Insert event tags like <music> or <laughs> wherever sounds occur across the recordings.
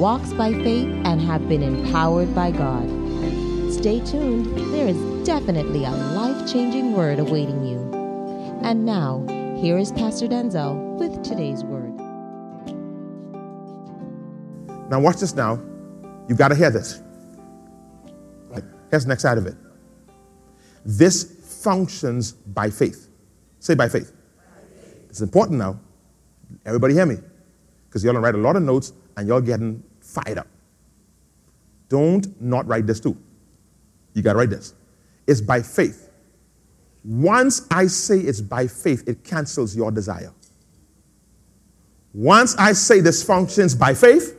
walks by faith, and have been empowered by God. Stay tuned, there is definitely a life changing word awaiting you. And now, here is Pastor Denczil with today's word. Now, watch this now. You've got to hear this. Here's the next side of it. This functions by faith. Say by faith. It's important now. Everybody hear me. Because to write a lot of notes and you're getting fired up. Don't not write this too. You got to write this. It's by faith. Once I say it's by faith, it cancels your desire. Once I say this functions by faith,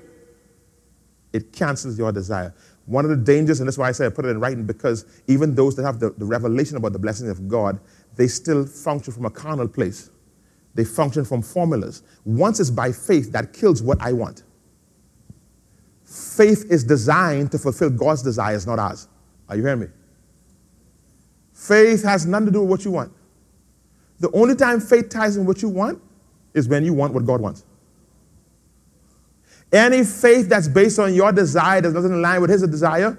it cancels your desire. One of the dangers, and that's why I say I put it in writing, because even those that have the, the revelation about the blessing of God, they still function from a carnal place. They function from formulas. Once it's by faith, that kills what I want. Faith is designed to fulfill God's desires, not ours. Are you hearing me? Faith has nothing to do with what you want. The only time faith ties in what you want is when you want what God wants. Any faith that's based on your desire that doesn't align with His desire,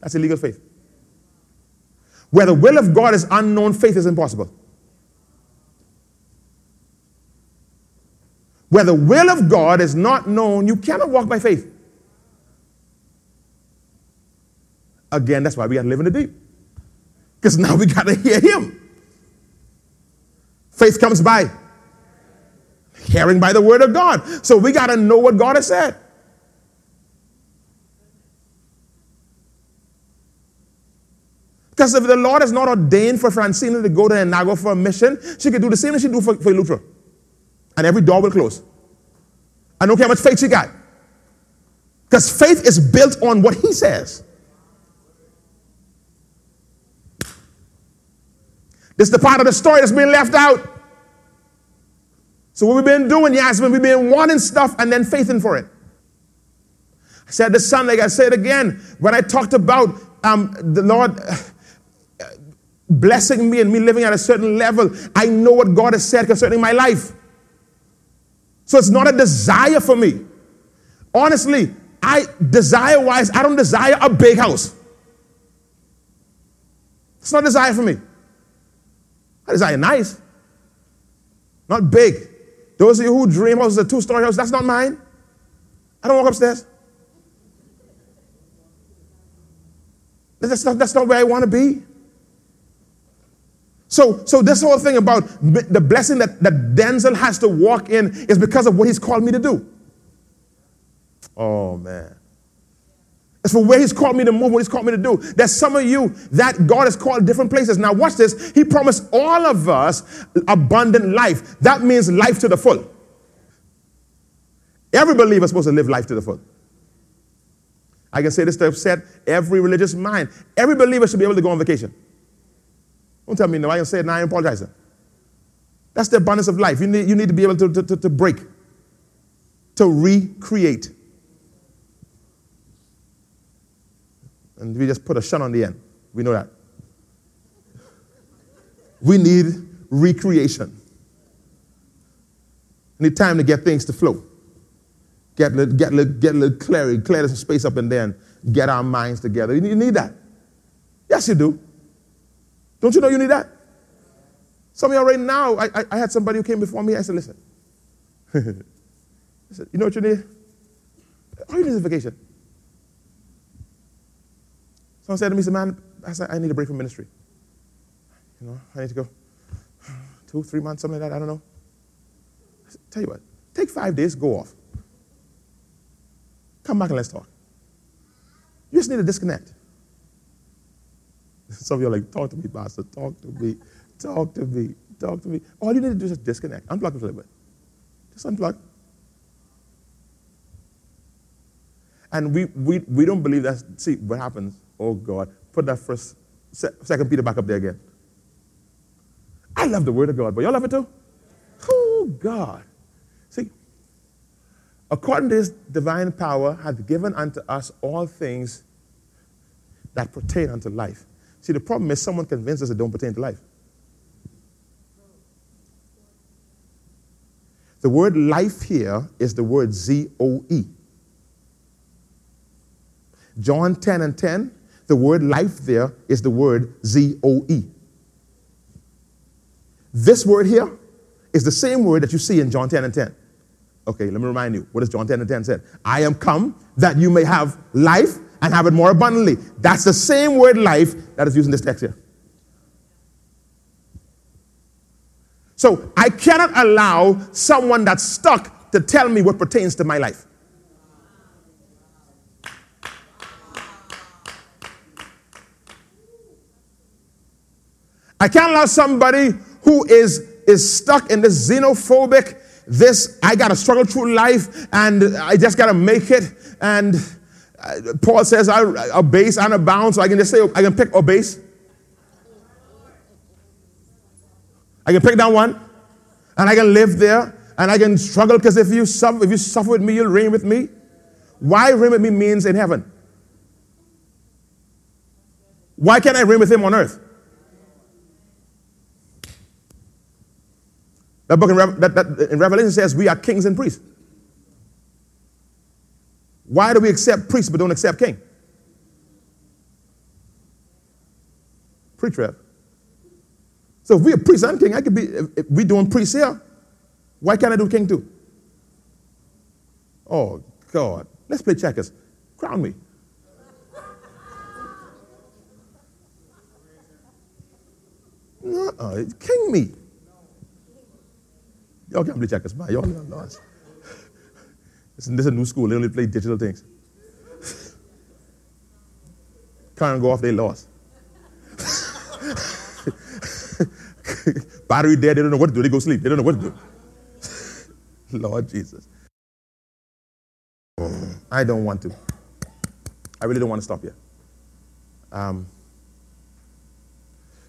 that's illegal faith. Where the will of God is unknown, faith is impossible. Where the will of God is not known, you cannot walk by faith. Again, that's why we got to live in the deep. Because now we got to hear him. Faith comes by hearing by the word of God. So we got to know what God has said. Because if the Lord has not ordained for Francina to go to Nago for a mission, she could do the same as she do for, for Luther. And every door will close. I don't care how much faith she got. Because faith is built on what he says. This is the part of the story that's being left out. So what we've been doing, Yasmin, we've been wanting stuff and then faithing for it. I said this Sunday, I say it again. When I talked about um, the Lord <sighs> blessing me and me living at a certain level, I know what God has said concerning my life. So it's not a desire for me. Honestly, I desire wise, I don't desire a big house. It's not a desire for me. I desire nice, not big. Those of you who dream houses, a two story house, that's not mine. I don't walk upstairs. That's not, that's not where I want to be. So, so this whole thing about the blessing that, that Denczil has to walk in is because of what he's called me to do. Oh man. It's for where He's called me to move, what He's called me to do. There's some of you that God has called different places. Now, watch this. He promised all of us abundant life. That means life to the full. Every believer is supposed to live life to the full. I can say this to upset every religious mind. Every believer should be able to go on vacation. Don't tell me no. I can say it now. I am apologizing. That's the abundance of life. You need, you need to be able to, to, to break, to recreate. And we just put a shun on the end. We know that. We need recreation. We need time to get things to flow. Get a little, get a little, get a little clarity, clear some space up and get our minds together. You need that. Yes, you do. Don't you know you need that? Some of y'all right now, I, I, I had somebody who came before me. I said, listen. <laughs> I said, you know what you need? All you need is a vacation. Someone said to me, said, man, I, said, I need a break from ministry. You know, I need to go <sighs> two, three months, something like that. I don't know. Tell you what, take five days, go off. Come back and let's talk. You just need to disconnect. <laughs> Some of you are like, talk to me, Pastor. Talk to me. Talk to me. Talk to me. All you need to do is just disconnect. Unplug a little bit. Just unplug. And we, we, we don't believe that. See, what happens? Oh, God. Put that first, second Peter back up there again. I love the word of God, but y'all love it too? Oh, God. See, according to his divine power, hath given unto us all things that pertain unto life. See, the problem is someone convinces us it don't pertain to life. The word life here is the word Z O E. John 10 and 10, the word life there is the word Z O E. This word here is the same word that you see in John 10 and 10. Okay, let me remind you. What does John 10 and 10 say? I am come that you may have life and have it more abundantly. That's the same word life that is used in this text here. So I cannot allow someone that's stuck to tell me what pertains to my life. I can't allow somebody who is, is stuck in this xenophobic, this, I got to struggle through life and I just got to make it. And uh, Paul says, I base and a bound, so I can just say, I can pick a base. I can pick down one and I can live there and I can struggle because if you suffer, if you suffer with me, you'll reign with me. Why reign with me means in heaven. Why can't I reign with him on earth? That book in, Re- that, that, in Revelation says we are kings and priests. Why do we accept priests but don't accept king? Preach, Rev. So if we're priest and king, I could be, if we're doing priest here, why can't I do king too? Oh, God. Let's play checkers. Crown me. Uh-uh, king me. Y'all can't play checkers, man. Y'all are lost. This is a new school. They only play digital things. Can't go off, they lost. <laughs> Battery dead, they don't know what to do. They go sleep. They don't know what to do. Lord Jesus. I don't want to. I really don't want to stop here. Um,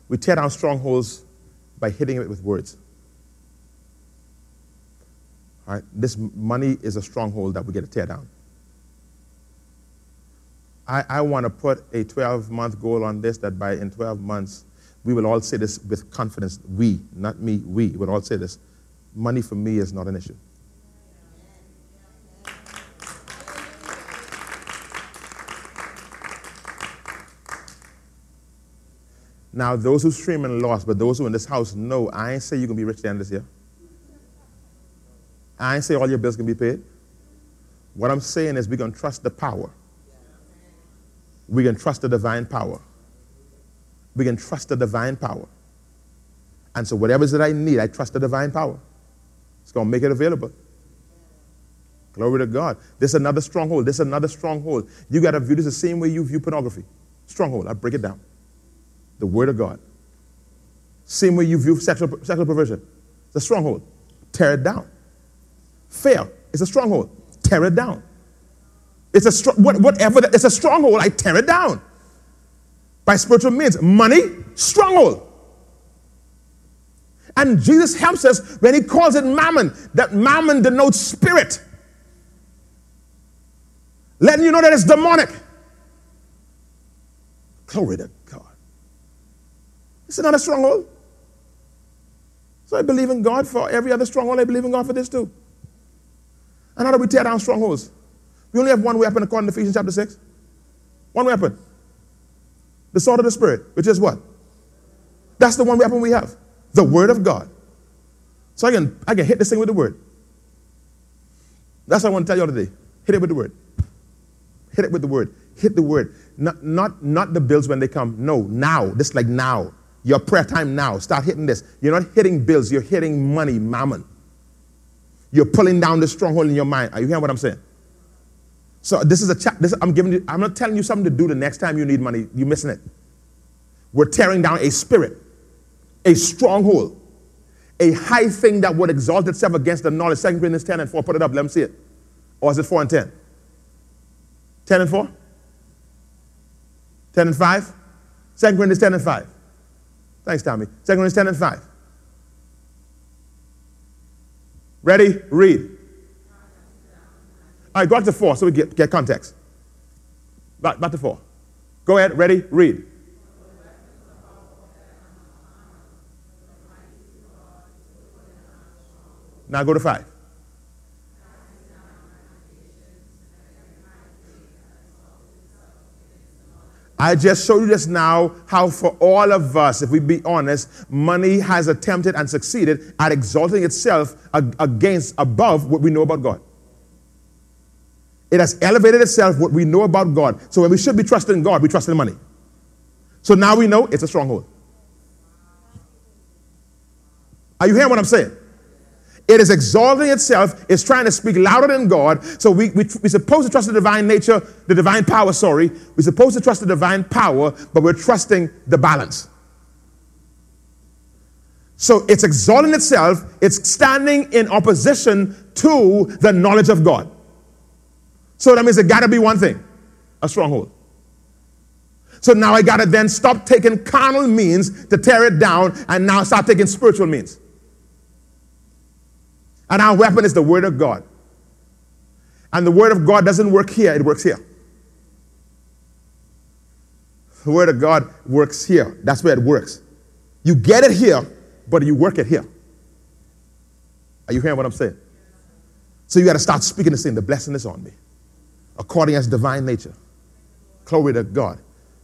we tear down strongholds by hitting it with words. All right? This money is a stronghold that we get to tear down. I, I want to put a 12 month goal on this that by in 12 months, we will all say this with confidence. We, not me, we will all say this. Money for me is not an issue. Now, those who stream and lost, but those who in this house know, I ain't say you can be rich at the end of this year. I ain't say all your bills can be paid. What I'm saying is we can trust the power. We can trust the divine power. We can trust the divine power. And so whatever is that I need, I trust the divine power. It's going to make it available. Glory to God. This is another stronghold. This is another stronghold. You got to view this the same way you view pornography. Stronghold. I break it down. The Word of God. Same way you view sexual, sexual perversion. It's a stronghold. Tear it down. Fail. It's a stronghold. Tear it down. It's a whatever. It's a stronghold. I tear it down by spiritual means. Money, stronghold. And Jesus helps us when he calls it mammon. That mammon denotes spirit. Letting you know that it's demonic. Glory to God. It's not a stronghold. So I believe in God for every other stronghold. I believe in God for this too. And how do we tear down strongholds? We only have one weapon according to Ephesians chapter 6. One weapon. The sword of the Spirit, which is what? That's the one weapon we have. The Word of God. So I can, I can hit this thing with the Word. That's what I want to tell you all today. Hit it with the Word. Hit it with the Word. Hit the Word. Not, not, not the bills when they come. No, now. This like now. Your prayer time now. Start hitting this. You're not hitting bills, you're hitting money, mammon. You're pulling down the stronghold in your mind. Are you hearing what I'm saying? So this is a chat. This, I'm giving you. I'm not telling you something to do the next time you need money. You're missing it. We're tearing down a spirit, a stronghold, a high thing that would exalt itself against the knowledge. Second Corinthians 10 and 4. Put it up. Let me see it. Or is it 4 and 10? 10 and 4? 10 and 5? 2 Corinthians 10 and 5. Thanks, Tommy. 2 Corinthians 10 and 5. Ready? Read. All right, go back to 4 so we get, get context. Back, back to 4. Go ahead. Ready? Read. Now go to 5. I just showed you just now how, for all of us, if we be honest, money has attempted and succeeded at exalting itself against, above what we know about God. It has elevated itself what we know about God. So when we should be trusting God, we trust in money. So now we know it's a stronghold. Are you hearing what I'm saying? It is exalting itself, it's trying to speak louder than God. So we, we, we're supposed to trust the divine nature, the divine power, sorry. We're supposed to trust the divine power, but we're trusting the balance. So it's exalting itself, it's standing in opposition to the knowledge of God. So that means it got to be one thing a stronghold. So now I got to then stop taking carnal means to tear it down and now start taking spiritual means. And our weapon is the Word of God. And the Word of God doesn't work here, it works here. The Word of God works here. That's where it works. You get it here, but you work it here. Are you hearing what I'm saying? So you got to start speaking the same. The blessing is on me, according as divine nature. Glory to God.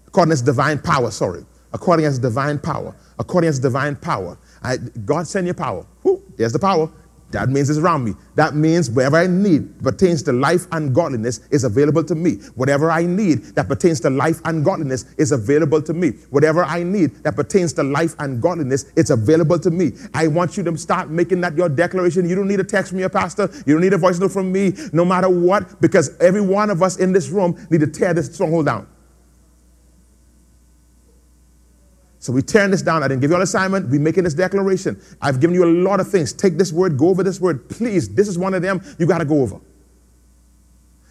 According as divine power, sorry. According as divine power. According as divine power. I, God send you power. Whoo, there's the power. That means it's around me. That means whatever I need pertains to life and godliness is available to me. Whatever I need that pertains to life and godliness is available to me. Whatever I need that pertains to life and godliness, it's available to me. I want you to start making that your declaration. You don't need a text from your pastor. You don't need a voice note from me, no matter what, because every one of us in this room need to tear this stronghold down. So we tearing this down. I didn't give you an assignment. We're making this declaration. I've given you a lot of things. Take this word, go over this word. Please, this is one of them you got to go over.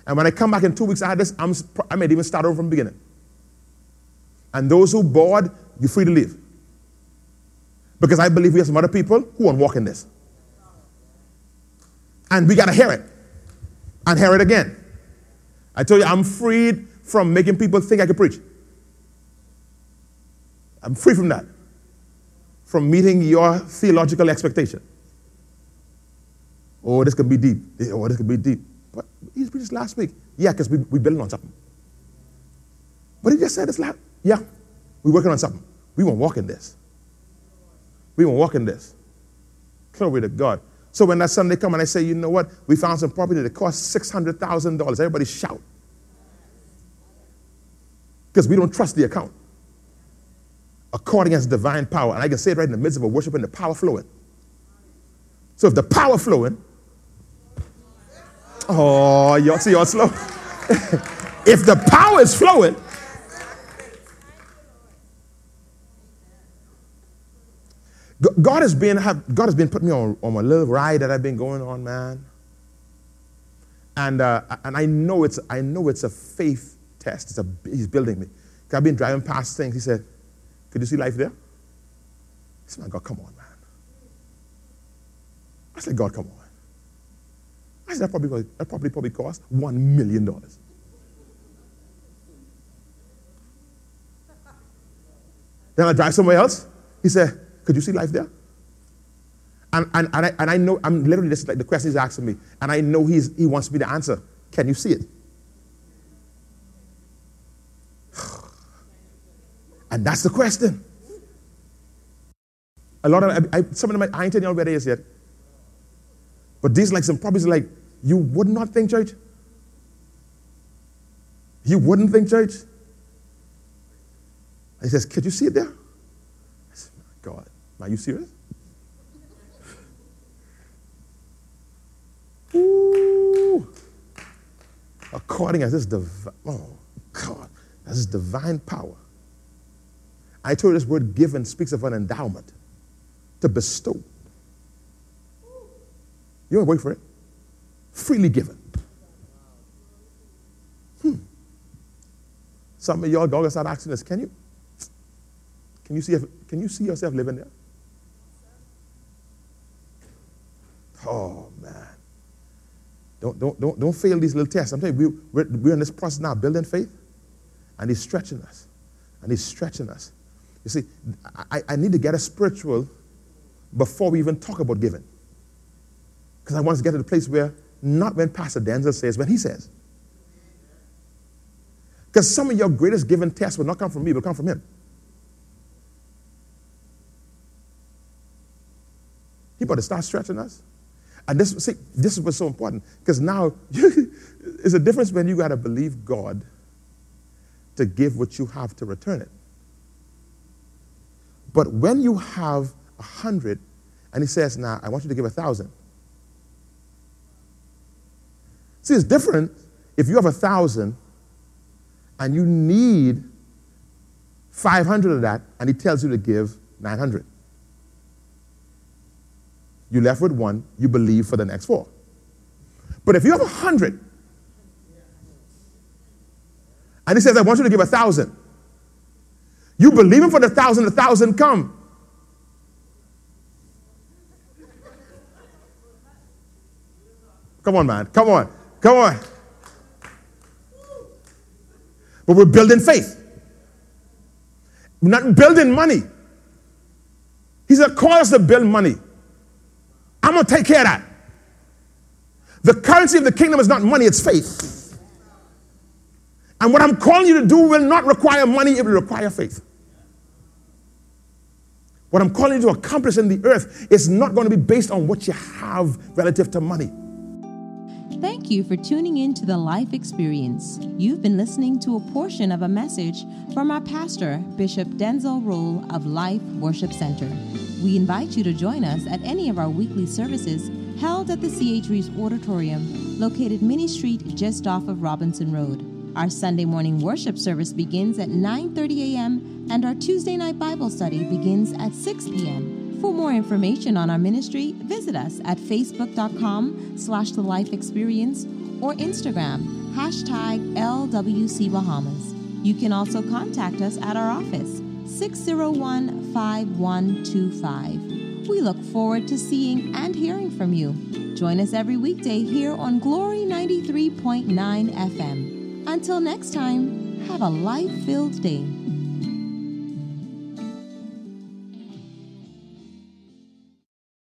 And when I come back in two weeks, I had this, I'm, I may even start over from the beginning. And those who bored, you're free to leave. Because I believe we have some other people who won't walk in this. And we got to hear it. And hear it again. I told you, I'm freed from making people think I can preach. I'm free from that, from meeting your theological expectation. Oh, this could be deep. Oh, this could be deep. But he preached last week. Yeah, because we, we building on something. But he just said this last, yeah, we're working on something. We won't walk in this. We won't walk in this. Glory to God. So when that Sunday come and I say, you know what, we found some property that cost $600,000, everybody shout. Because we don't trust the account according as divine power. And I can say it right in the midst of a worship and the power flowing. So if the power flowing, oh, y'all see y'all slow. <laughs> if the power is flowing, God has been have God has been putting me on, on a little ride that I've been going on, man. And uh, and I know it's I know it's a faith test. It's a, he's building me. I've been driving past things. He said, could you see life there? I said, my God, come on, man. I said, God, come on. I said, that probably, that probably, probably cost $1 million. Then I drive somewhere else. He said, could you see life there? And, and, and, I, and I know, I'm literally just like the question he's asking me, and I know he's, he wants me to answer. Can you see it? And that's the question. A lot of I, some of them I ain't telling you where they is yet. But these like some properties like you would not think church. You wouldn't think church. he says, "Could you see it there?" I said, "My God, are you serious?" Ooh. according as this divine, oh God, as this divine power. I told you this word given speaks of an endowment to bestow. You don't wait for it. Freely given. Hmm. Some of y'all start asking us, can you? Can you see can you see yourself living there? Oh man. Don't, don't, don't, don't fail these little tests. I'm telling you, we, we're, we're in this process now, building faith, and He's stretching us. And He's stretching us. You see, I, I need to get a spiritual before we even talk about giving. Because I want to get to the place where, not when Pastor Denczil says, when he says. Because some of your greatest giving tests will not come from me, will come from him. He better start stretching us. And this, see, this is what's so important. Because now, <laughs> it's a difference when you got to believe God to give what you have to return it. But when you have a hundred, and he says, Now, I want you to give a thousand. See, it's different if you have a thousand and you need 500 of that, and he tells you to give 900. You left with one, you believe for the next four. But if you have a hundred, and he says, I want you to give a thousand, you believe him for the thousand, the thousand come. Come on, man. Come on. Come on. But we're building faith. We're not building money. He said, call us to build money. I'm going to take care of that. The currency of the kingdom is not money, it's faith. And what I'm calling you to do will not require money, it will require faith. What I'm calling you to accomplish in the earth is not going to be based on what you have relative to money. Thank you for tuning in to the Life Experience. You've been listening to a portion of a message from our pastor, Bishop Denczil Rolle of Life Worship Center. We invite you to join us at any of our weekly services held at the C.H. Reeves Auditorium, located Minnie Street just off of Robinson Road. Our Sunday morning worship service begins at 9:30 a.m. and our Tuesday night Bible study begins at 6 p.m. For more information on our ministry, visit us at facebook.com slash the life experience or Instagram hashtag LWC Bahamas. You can also contact us at our office 601 5125. We look forward to seeing and hearing from you. Join us every weekday here on Glory 93.9 FM. Until next time, have a life filled day.